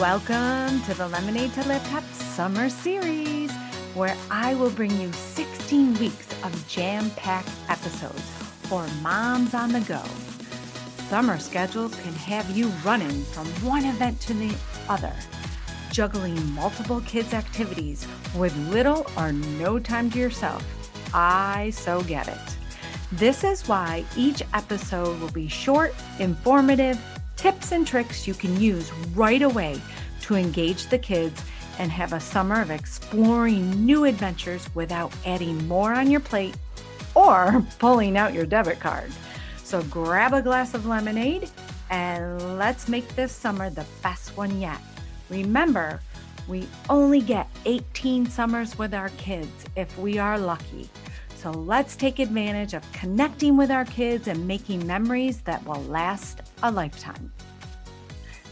Welcome to the Lemonade to Laptops Summer Series, where I will bring you 16 weeks of jam packed episodes for moms on the go. Summer schedules can have you running from one event to the other, juggling multiple kids' activities with little or no time to yourself. I so get it. This is why each episode will be short, informative, tips and tricks you can use right away to engage the kids and have a summer of exploring new adventures without adding more on your plate or pulling out your debit card. So grab a glass of lemonade and let's make this summer the best one yet. Remember, we only get 18 summers with our kids if we are lucky. So let's take advantage of connecting with our kids and making memories that will last a lifetime.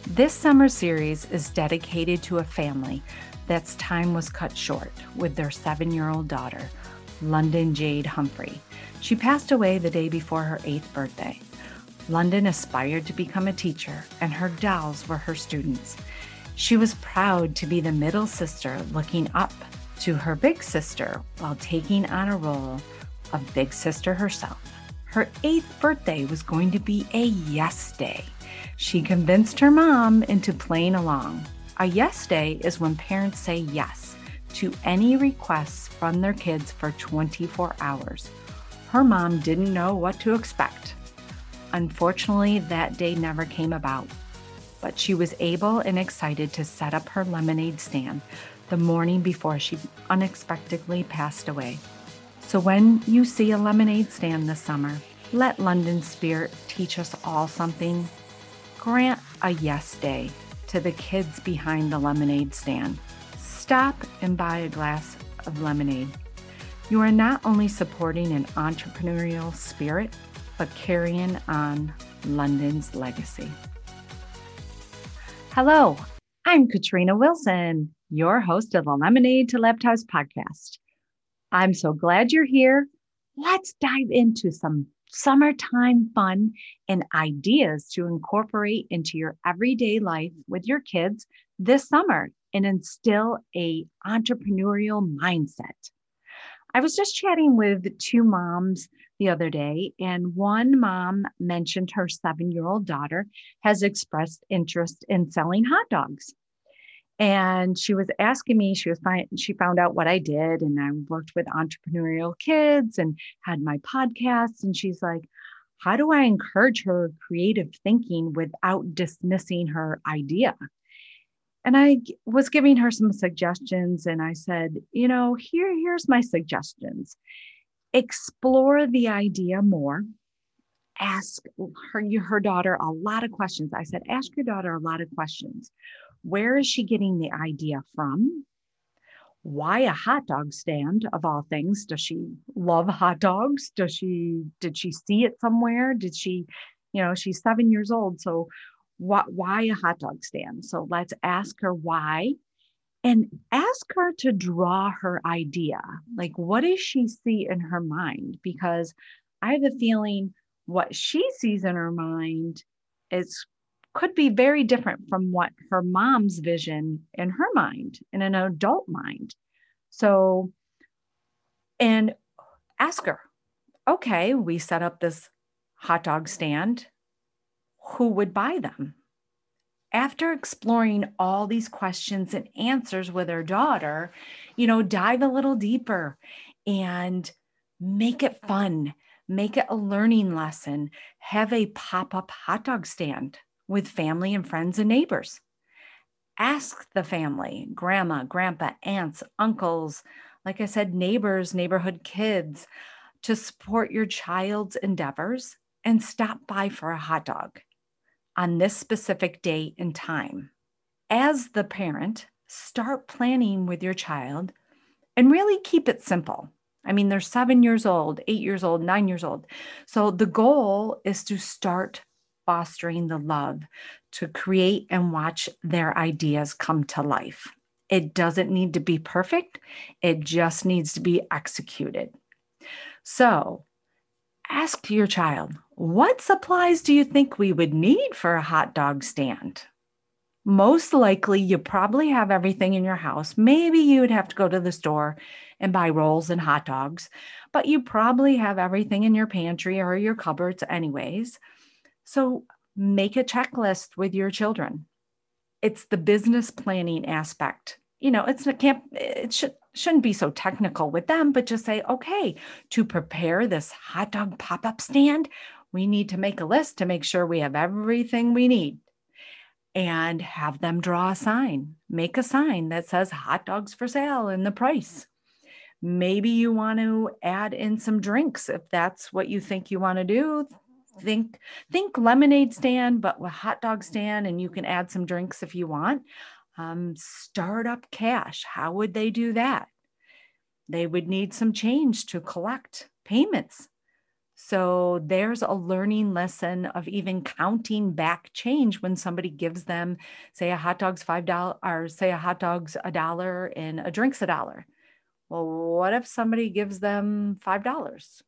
This summer series is dedicated to a family that's time was cut short with their seven year old daughter, London Jade Humphrey. She passed away the day before her eighth birthday. London aspired to become a teacher, and her dolls were her students. She was proud to be the middle sister looking up to her big sister while taking on a role of big sister herself. Her eighth birthday was going to be a yes day. She convinced her mom into playing along. A yes day is when parents say yes to any requests from their kids for 24 hours. Her mom didn't know what to expect. Unfortunately, that day never came about, but she was able and excited to set up her lemonade stand the morning before she unexpectedly passed away. So when you see a lemonade stand this summer, let London Spirit teach us all something. Grant a yes day to the kids behind the lemonade stand. Stop and buy a glass of lemonade. You are not only supporting an entrepreneurial spirit, but carrying on London's legacy. Hello, I'm Katrina Wilson your host of the Lemonade to Laptops podcast. I'm so glad you're here. Let's dive into some summertime fun and ideas to incorporate into your everyday life with your kids this summer and instill a entrepreneurial mindset. I was just chatting with two moms the other day, and one mom mentioned her seven year old daughter has expressed interest in selling hot dogs and she was asking me she was fine she found out what i did and i worked with entrepreneurial kids and had my podcasts and she's like how do i encourage her creative thinking without dismissing her idea? And i was giving her some suggestions and i said you know here here's my suggestions. Explore the idea more. Ask her her daughter a lot of questions. I said ask your daughter a lot of questions where is she getting the idea from? Why a hot dog stand of all things? Does she love hot dogs? Does she did she see it somewhere? Did she, you know, she's seven years old. So what why a hot dog stand? So let's ask her why and ask her to draw her idea. Like, what does she see in her mind? Because I have a feeling what she sees in her mind is could be very different from what her mom's vision in her mind, in an adult mind. So, and ask her, okay, we set up this hot dog stand. Who would buy them? After exploring all these questions and answers with her daughter, you know, dive a little deeper and make it fun, make it a learning lesson, have a pop up hot dog stand with family and friends and neighbors. Ask the family, grandma, grandpa, aunts, uncles, like I said, neighbors, neighborhood kids to support your child's endeavors and stop by for a hot dog on this specific date and time. As the parent, start planning with your child and really keep it simple. I mean, they're seven years old, eight years old, nine years old. So the goal is to start fostering the love to create and watch their ideas come to life. It doesn't need to be perfect, it just needs to be executed. So, ask your child, what supplies do you think we would need for a hot dog stand? most likely you probably have everything in your house. Maybe you would have to go to the store and buy rolls and hot dogs, but you probably have everything in your pantry or your cupboards, anyways. So make a checklist with your children. It's the business planning aspect. You know, it's it can't it should shouldn't be so technical with them, but just say, okay, to prepare this hot dog pop-up stand, we need to make a list to make sure we have everything we need and have them draw a sign, make a sign that says hot dogs for sale and the price. Maybe you want to add in some drinks if that's what you think you want to do. Think think lemonade stand, but with hot dog stand, and you can add some drinks if you want. Um, startup cash. How would they do that? They would need some change to collect payments so there's a learning lesson of even counting back change when somebody gives them, say, a hot dog's five dollars, or say a hot dog's a dollar and a drink's a dollar. Well, what if somebody gives them five dollars?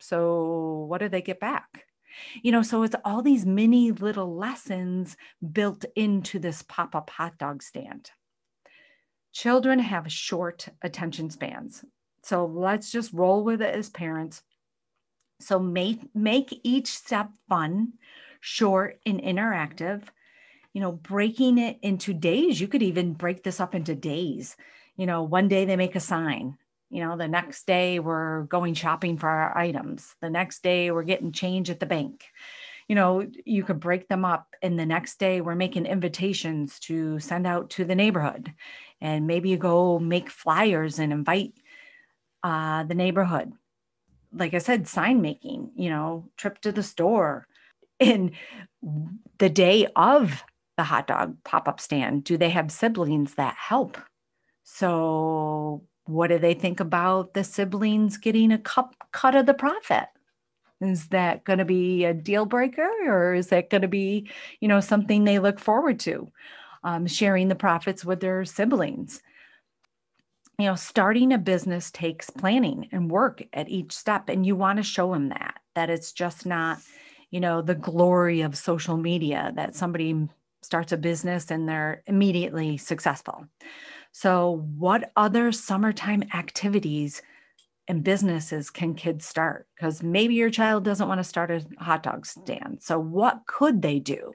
So what do they get back? You know, so it's all these mini little lessons built into this pop up hot dog stand. Children have short attention spans. So let's just roll with it as parents so make make each step fun, short and interactive. You know, breaking it into days. You could even break this up into days. You know, one day they make a sign. You know, the next day we're going shopping for our items. The next day we're getting change at the bank. You know, you could break them up. And the next day we're making invitations to send out to the neighborhood. And maybe you go make flyers and invite uh, the neighborhood like I said, sign making, you know, trip to the store. And the day of the hot dog pop up stand, do they have siblings that help? So, what do they think about the siblings getting a cup cut of the profit? Is that going to be a deal breaker or is that going to be, you know, something they look forward to? Um, sharing the profits with their siblings you know starting a business takes planning and work at each step and you want to show them that that it's just not you know the glory of social media that somebody starts a business and they're immediately successful so what other summertime activities and businesses can kids start because maybe your child doesn't want to start a hot dog stand so what could they do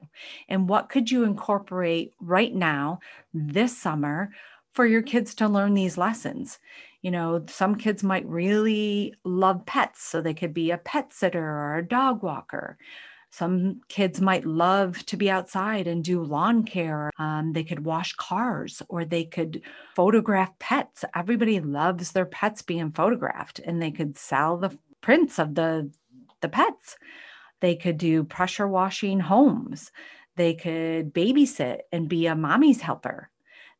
and what could you incorporate right now this summer for your kids to learn these lessons. You know, some kids might really love pets, so they could be a pet sitter or a dog walker. Some kids might love to be outside and do lawn care. Um, they could wash cars or they could photograph pets. Everybody loves their pets being photographed, and they could sell the prints of the, the pets. They could do pressure washing homes. They could babysit and be a mommy's helper.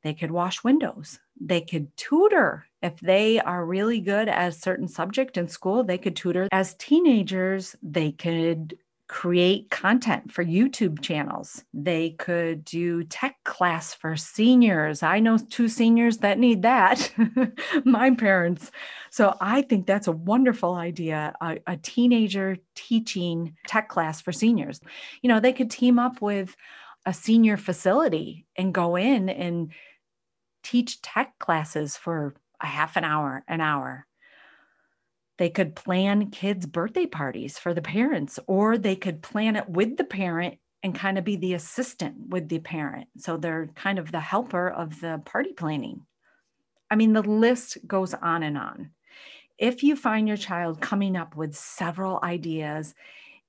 They could wash windows. They could tutor. If they are really good at a certain subject in school, they could tutor. As teenagers, they could create content for YouTube channels. They could do tech class for seniors. I know two seniors that need that, my parents. So I think that's a wonderful idea a, a, teenager teaching tech class for seniors. You know, they could team up with a senior facility and go in and teach tech classes for a half an hour, an hour. They could plan kids' birthday parties for the parents, or they could plan it with the parent and kind of be the assistant with the parent. So they're kind of the helper of the party planning. I mean, the list goes on and on. If you find your child coming up with several ideas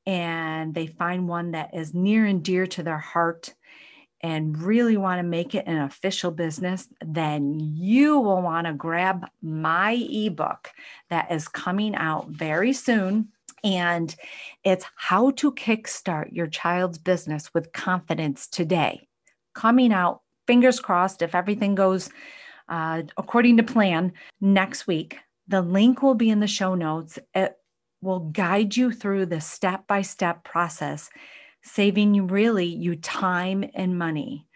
and they find one that is near and dear to their heart and really want to make it an official business, then you will want to grab my ebook that is coming out very soon. And it's how to kickstart your child's business with confidence today. Coming out, fingers crossed, if everything goes uh, according to plan next week. The link will be in the show notes. It will guide you through the step by step process saving you really you time and money.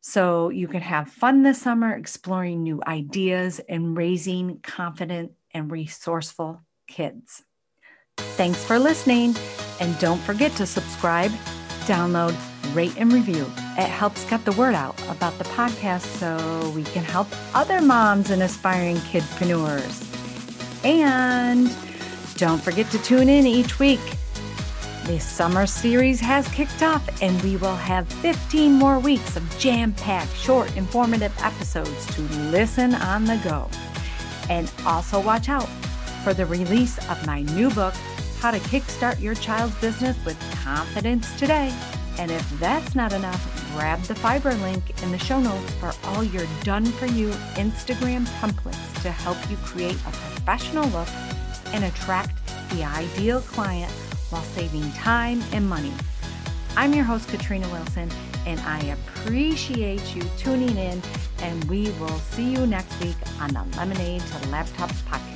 So you can have fun this summer exploring new ideas and raising confident and resourceful kids. Thanks for listening. And don't forget to subscribe, download, rate and review. It helps get the word out about the podcast so we can help other moms and aspiring kidpreneurs. And don't forget to tune in each week. The summer series has kicked off, and we will have 15 more weeks of jam packed, short, informative episodes to listen on the go. And also watch out for the release of my new book, How to Kickstart Your Child's Business with Confidence Today. And if that's not enough, grab the fiber link in the show notes for all your done for you Instagram templates to help you create a professional look and attract the ideal client while saving time and money. I'm your host, Katrina Wilson, and I appreciate you tuning in. And we will see you next week on the Lemonade to Laptops podcast.